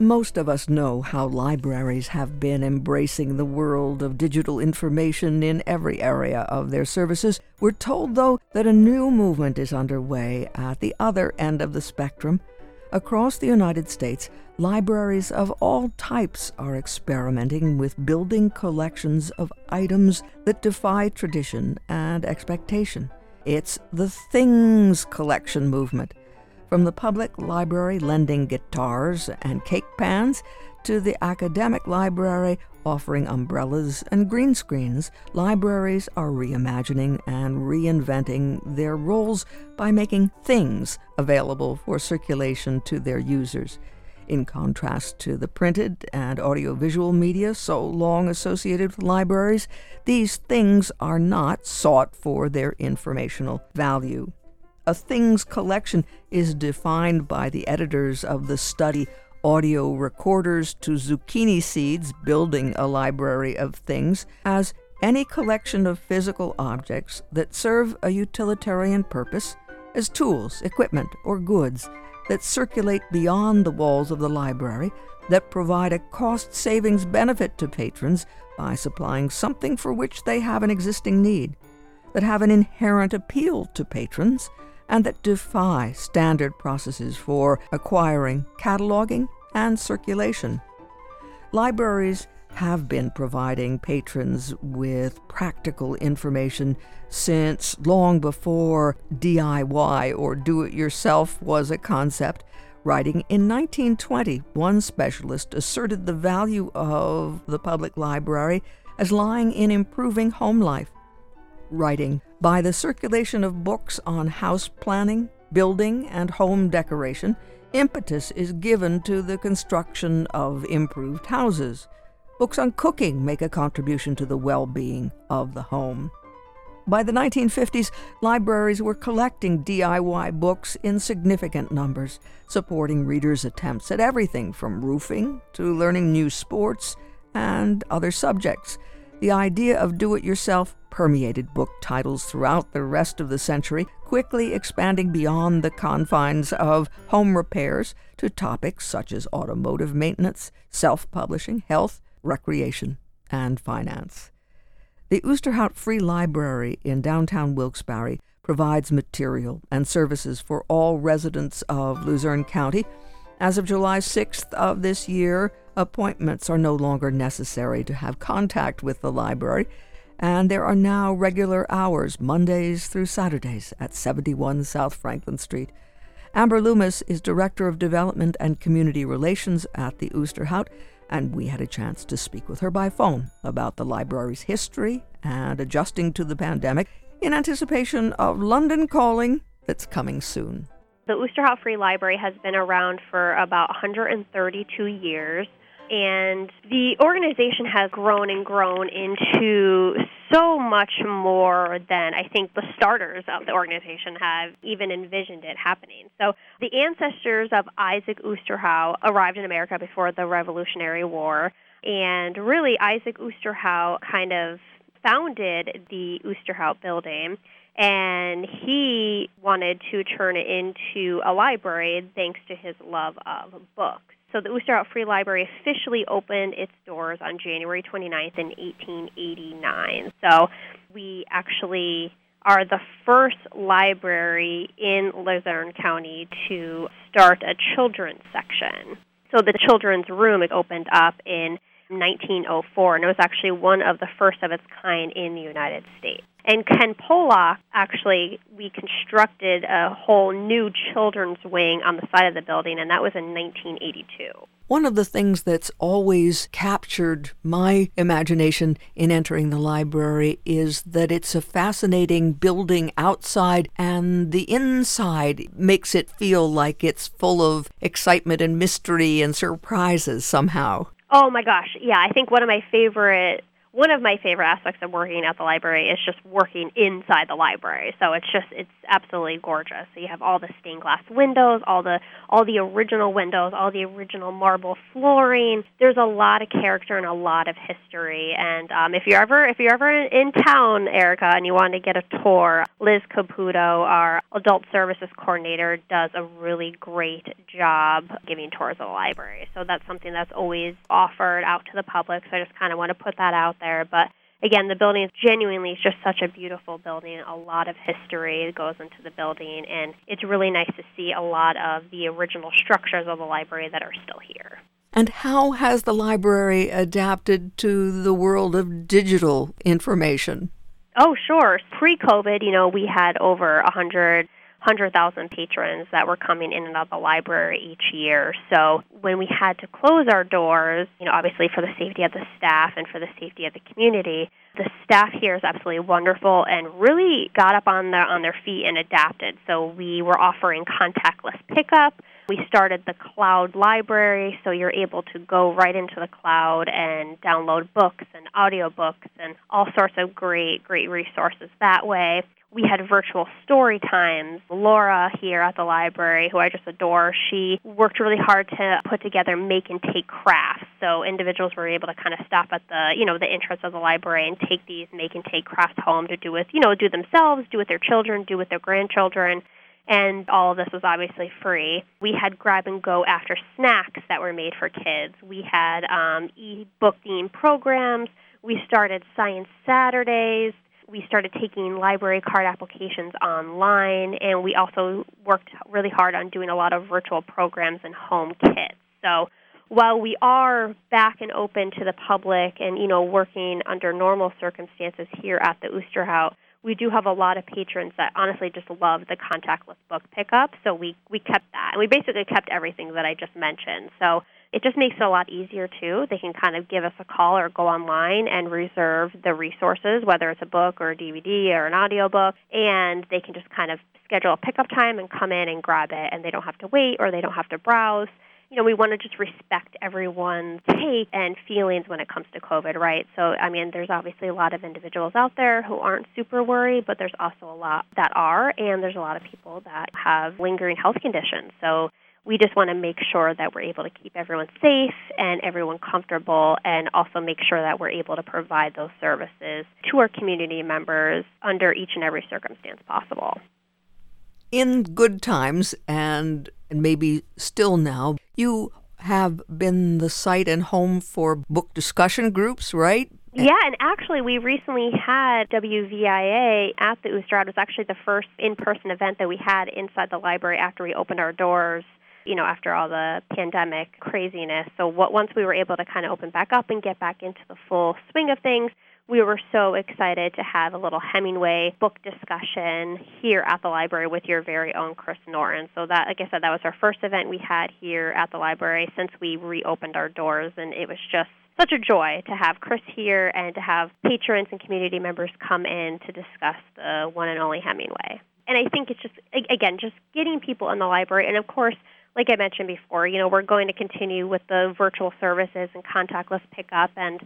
Most of us know how libraries have been embracing the world of digital information in every area of their services. We're told, though, that a new movement is underway at the other end of the spectrum. Across the United States, libraries of all types are experimenting with building collections of items that defy tradition and expectation. It's the Things Collection movement from the public library lending guitars and cake pans to the academic library offering umbrellas and green screens, libraries are reimagining and reinventing their roles by making things available for circulation to their users. In contrast to the printed and audiovisual media so long associated with libraries, these things are not sought for their informational value. A things collection is defined by the editors of the study Audio Recorders to Zucchini Seeds Building a Library of Things as any collection of physical objects that serve a utilitarian purpose as tools, equipment, or goods that circulate beyond the walls of the library that provide a cost savings benefit to patrons by supplying something for which they have an existing need, that have an inherent appeal to patrons and that defy standard processes for acquiring, cataloging, and circulation. Libraries have been providing patrons with practical information since long before DIY or do it yourself was a concept. Writing in 1920, one specialist asserted the value of the public library as lying in improving home life writing by the circulation of books on house planning, building, and home decoration, impetus is given to the construction of improved houses. Books on cooking make a contribution to the well being of the home. By the 1950s, libraries were collecting DIY books in significant numbers, supporting readers' attempts at everything from roofing to learning new sports and other subjects. The idea of do it yourself permeated book titles throughout the rest of the century, quickly expanding beyond the confines of home repairs to topics such as automotive maintenance, self publishing, health, recreation, and finance. The Osterhout Free Library in downtown Wilkes-Barre provides material and services for all residents of Luzerne County. As of July 6th of this year, Appointments are no longer necessary to have contact with the library, and there are now regular hours, Mondays through Saturdays, at 71 South Franklin Street. Amber Loomis is Director of Development and Community Relations at the Osterhout, and we had a chance to speak with her by phone about the library's history and adjusting to the pandemic in anticipation of London Calling that's coming soon. The Osterhout Free Library has been around for about 132 years. And the organization has grown and grown into so much more than I think the starters of the organization have even envisioned it happening. So, the ancestors of Isaac Osterhout arrived in America before the Revolutionary War. And really, Isaac Osterhout kind of founded the Osterhout building and he wanted to turn it into a library thanks to his love of books. So the Osterhout Free Library officially opened its doors on January 29th in 1889. So we actually are the first library in Luzerne County to start a children's section. So the children's room it opened up in 1904, and it was actually one of the first of its kind in the United States. And Ken Pollock actually reconstructed a whole new children's wing on the side of the building, and that was in 1982. One of the things that's always captured my imagination in entering the library is that it's a fascinating building outside, and the inside makes it feel like it's full of excitement and mystery and surprises somehow. Oh my gosh, yeah, I think one of my favorite one of my favorite aspects of working at the library is just working inside the library. So it's just it's absolutely gorgeous. So you have all the stained glass windows, all the all the original windows, all the original marble flooring. There's a lot of character and a lot of history. And um, if you're ever if you're ever in, in town, Erica, and you want to get a tour, Liz Caputo, our adult services coordinator, does a really great job giving tours of the library. So that's something that's always offered out to the public. So I just kind of want to put that out there. But again, the building is genuinely just such a beautiful building. A lot of history goes into the building, and it's really nice to see a lot of the original structures of the library that are still here. And how has the library adapted to the world of digital information? Oh, sure. Pre COVID, you know, we had over a 100 100,000 patrons that were coming in and out of the library each year. So when we had to close our doors, you know, obviously for the safety of the staff and for the safety of the community, the staff here is absolutely wonderful and really got up on their on their feet and adapted. So we were offering contactless pickup. We started the cloud library, so you're able to go right into the cloud and download books and audiobooks and all sorts of great, great resources that way we had virtual story times. Laura here at the library, who I just adore, she worked really hard to put together make and take crafts. So individuals were able to kind of stop at the, you know, the entrance of the library and take these make and take crafts home to do with, you know, do themselves, do with their children, do with their grandchildren. And all of this was obviously free. We had grab and go after snacks that were made for kids. We had um, e-book themed programs. We started Science Saturdays we started taking library card applications online, and we also worked really hard on doing a lot of virtual programs and home kits. So while we are back and open to the public and you know working under normal circumstances here at the Osterhout, we do have a lot of patrons that honestly just love the contactless book pickup. So we we kept that, and we basically kept everything that I just mentioned. So it just makes it a lot easier too. They can kind of give us a call or go online and reserve the resources, whether it's a book or a DVD or an audiobook, and they can just kind of schedule a pickup time and come in and grab it, and they don't have to wait or they don't have to browse. You know, we want to just respect everyone's take and feelings when it comes to COVID, right? So, I mean, there's obviously a lot of individuals out there who aren't super worried, but there's also a lot that are, and there's a lot of people that have lingering health conditions. So, we just want to make sure that we're able to keep everyone safe and everyone comfortable and also make sure that we're able to provide those services to our community members under each and every circumstance possible. In good times and maybe still now, you have been the site and home for book discussion groups, right? Yeah, and actually, we recently had WVIA at the Ooster. It was actually the first in person event that we had inside the library after we opened our doors you know, after all the pandemic craziness. So what, once we were able to kind of open back up and get back into the full swing of things, we were so excited to have a little Hemingway book discussion here at the library with your very own Chris Norton. So that, like I said, that was our first event we had here at the library since we reopened our doors, and it was just such a joy to have Chris here and to have patrons and community members come in to discuss the one and only Hemingway. And I think it's just, again, just getting people in the library, and of course, like I mentioned before, you know, we're going to continue with the virtual services and contactless pickup, and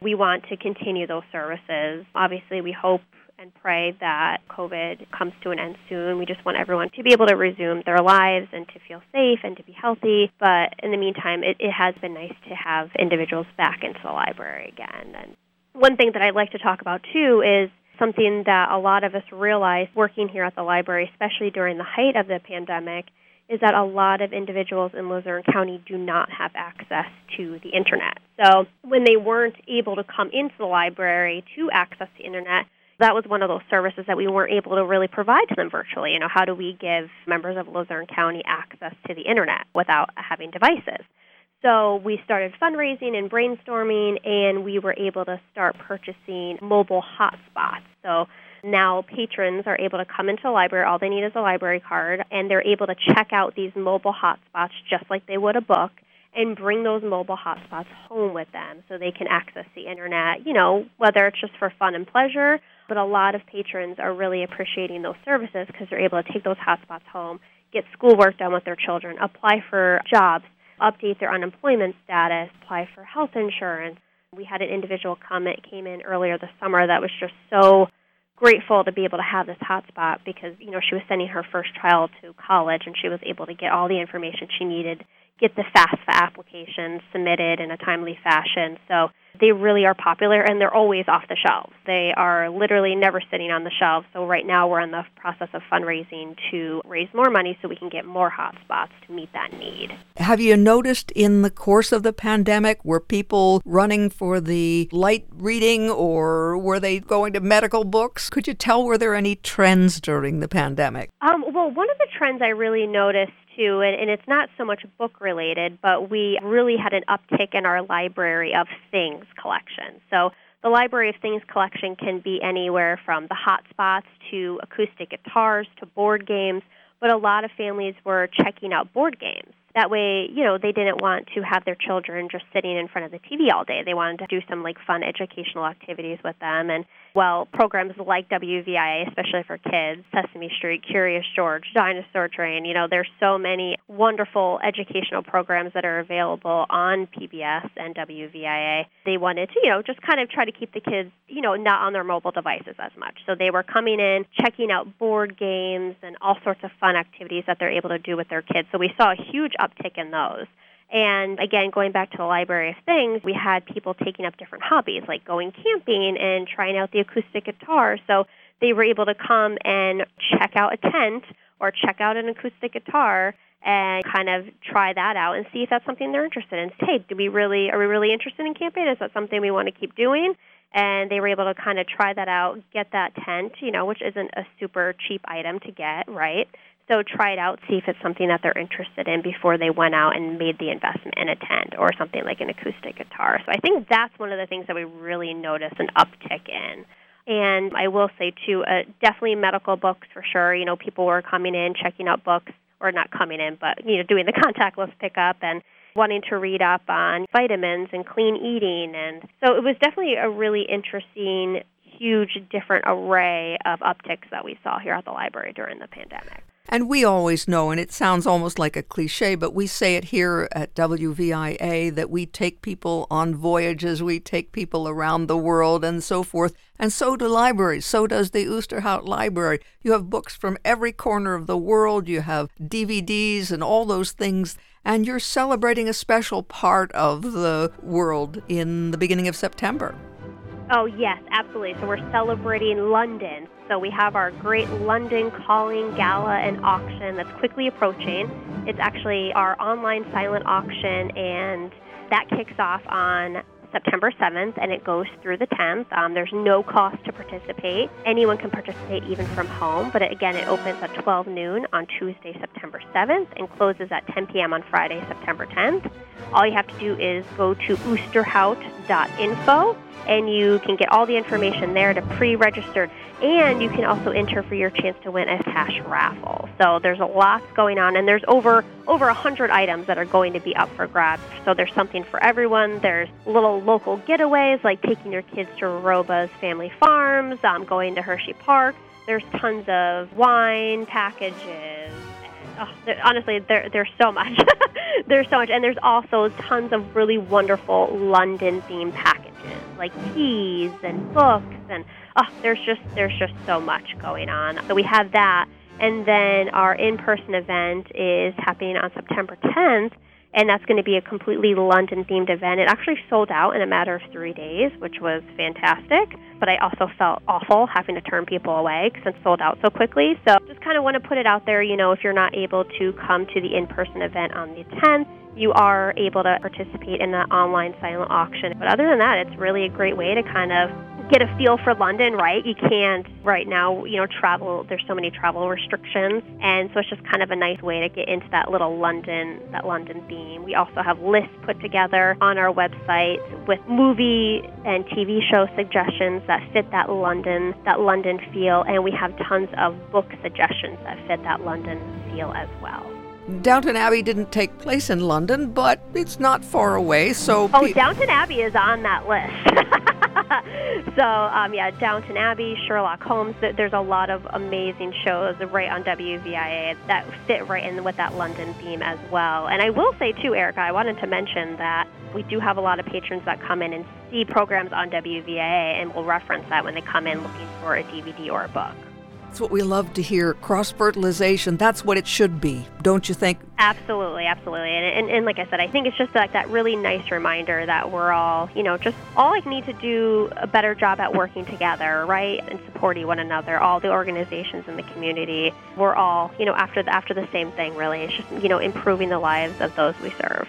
we want to continue those services. Obviously, we hope and pray that COVID comes to an end soon. We just want everyone to be able to resume their lives and to feel safe and to be healthy. But in the meantime, it, it has been nice to have individuals back into the library again. And one thing that I'd like to talk about too is something that a lot of us realized working here at the library, especially during the height of the pandemic, is that a lot of individuals in Luzerne County do not have access to the internet. So when they weren't able to come into the library to access the internet, that was one of those services that we weren't able to really provide to them virtually. You know, how do we give members of Luzerne County access to the internet without having devices? So we started fundraising and brainstorming, and we were able to start purchasing mobile hotspots. So now patrons are able to come into the library. All they need is a library card, and they're able to check out these mobile hotspots just like they would a book and bring those mobile hotspots home with them so they can access the internet, you know, whether it's just for fun and pleasure, but a lot of patrons are really appreciating those services because they're able to take those hotspots home, get schoolwork done with their children, apply for jobs, update their unemployment status, apply for health insurance, We had an individual come that came in earlier this summer that was just so grateful to be able to have this hotspot because you know she was sending her first child to college and she was able to get all the information she needed get the FAFSA application submitted in a timely fashion. So they really are popular and they're always off the shelves. They are literally never sitting on the shelves. So right now we're in the process of fundraising to raise more money so we can get more hotspots to meet that need. Have you noticed in the course of the pandemic were people running for the light reading or were they going to medical books? Could you tell were there any trends during the pandemic? Um, well, one of the trends I really noticed and, and it's not so much book related, but we really had an uptick in our library of things collection. So the Library of Things collection can be anywhere from the hotspots to acoustic guitars to board games, but a lot of families were checking out board games. That way, you know, they didn't want to have their children just sitting in front of the TV all day. They wanted to do some like fun educational activities with them and well, programs like WVIA, especially for kids, Sesame Street, Curious George, Dinosaur Train, you know, there's so many wonderful educational programs that are available on PBS and WVIA. They wanted to, you know, just kind of try to keep the kids, you know, not on their mobile devices as much. So they were coming in, checking out board games and all sorts of fun activities that they're able to do with their kids. So we saw a huge uptick in those. And again, going back to the Library of Things, we had people taking up different hobbies, like going camping and trying out the acoustic guitar. So they were able to come and check out a tent or check out an acoustic guitar and kind of try that out and see if that's something they're interested in. Hey, do we really are we really interested in camping? Is that something we want to keep doing? And they were able to kind of try that out, get that tent, you know, which isn't a super cheap item to get, right? So try it out, see if it's something that they're interested in before they went out and made the investment in a tent or something like an acoustic guitar. So I think that's one of the things that we really notice an uptick in. And I will say too, uh, definitely medical books for sure. You know, people were coming in, checking out books, or not coming in, but you know, doing the contactless pickup and wanting to read up on vitamins and clean eating. And so it was definitely a really interesting, huge, different array of upticks that we saw here at the library during the pandemic. And we always know, and it sounds almost like a cliche, but we say it here at WVIA that we take people on voyages, we take people around the world, and so forth. And so do libraries. So does the Osterhout Library. You have books from every corner of the world, you have DVDs and all those things, and you're celebrating a special part of the world in the beginning of September. Oh, yes, absolutely. So we're celebrating London. So we have our great London Calling Gala and auction that's quickly approaching. It's actually our online silent auction, and that kicks off on September 7th and it goes through the 10th. Um, there's no cost to participate. Anyone can participate even from home, but again, it opens at 12 noon on Tuesday, September 7th and closes at 10 p.m. on Friday, September 10th. All you have to do is go to osterhout.info and you can get all the information there to pre-register and you can also enter for your chance to win a cash raffle. So there's a lot going on and there's over over a 100 items that are going to be up for grabs. So there's something for everyone. There's little local getaways like taking your kids to Roba's Family Farms, um, going to Hershey Park. There's tons of wine packages oh, honestly, there, there's so much. there's so much, and there's also tons of really wonderful London themed packages, like teas and books, and oh, there's just there's just so much going on. So we have that, and then our in-person event is happening on September 10th and that's going to be a completely London themed event. It actually sold out in a matter of three days, which was fantastic. But I also felt awful having to turn people away since it sold out so quickly. So just kind of want to put it out there. You know, if you're not able to come to the in-person event on the 10th, you are able to participate in the online silent auction. But other than that, it's really a great way to kind of get a feel for London, right? You can't right now, you know, travel. There's so many travel restrictions, and so it's just kind of a nice way to get into that little London, that London theme. We also have lists put together on our website with movie and TV show suggestions that fit that London, that London feel, and we have tons of book suggestions that fit that London feel as well. Downton Abbey didn't take place in London, but it's not far away, so. Oh, pe- Downton Abbey is on that list. so um, yeah, Downton Abbey, Sherlock Holmes. There's a lot of amazing shows right on WVIA that fit right in with that London theme as well. And I will say too, Erica, I wanted to mention that we do have a lot of patrons that come in and see programs on WVIA and will reference that when they come in looking for a DVD or a book. That's what we love to hear. Cross fertilization, that's what it should be, don't you think? Absolutely, absolutely. And, and, and, like I said, I think it's just like that really nice reminder that we're all, you know, just all like need to do a better job at working together, right? And supporting one another, all the organizations in the community. We're all, you know, after the, after the same thing, really. It's just, you know, improving the lives of those we serve.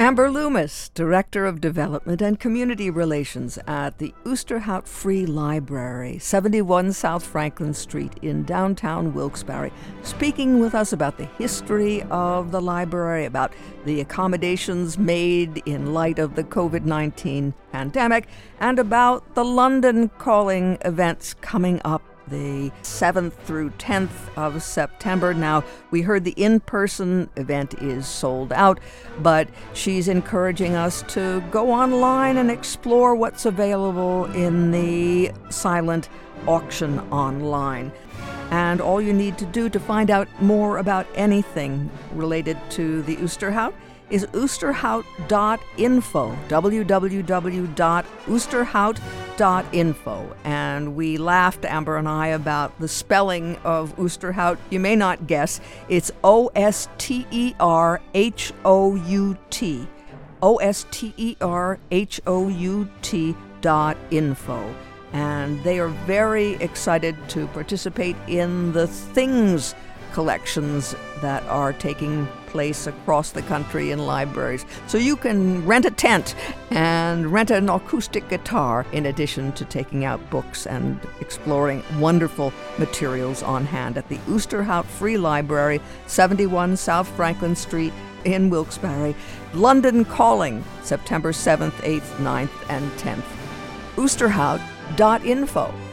Amber Loomis, Director of Development and Community Relations at the Osterhout Free Library, 71 South Franklin Street in downtown Wilkes-Barre, speaking with us about the history of the library, about the accommodations made in light of the COVID 19 pandemic, and about the London Calling events coming up the 7th through 10th of September. Now, we heard the in person event is sold out, but she's encouraging us to go online and explore what's available in the silent auction online. And all you need to do to find out more about anything related to the Osterhout is osterhout.info, www.osterhout.info. And we laughed, Amber and I, about the spelling of Osterhout. You may not guess, it's O S T E R H O U T. O S T E R H O U T dot info. And they are very excited to participate in the things collections that are taking place across the country in libraries. So you can rent a tent and rent an acoustic guitar in addition to taking out books and exploring wonderful materials on hand at the Osterhout Free Library, 71 South Franklin Street in Wilkes-Barre. London Calling, September 7th, 8th, 9th, and 10th. Osterhout.info.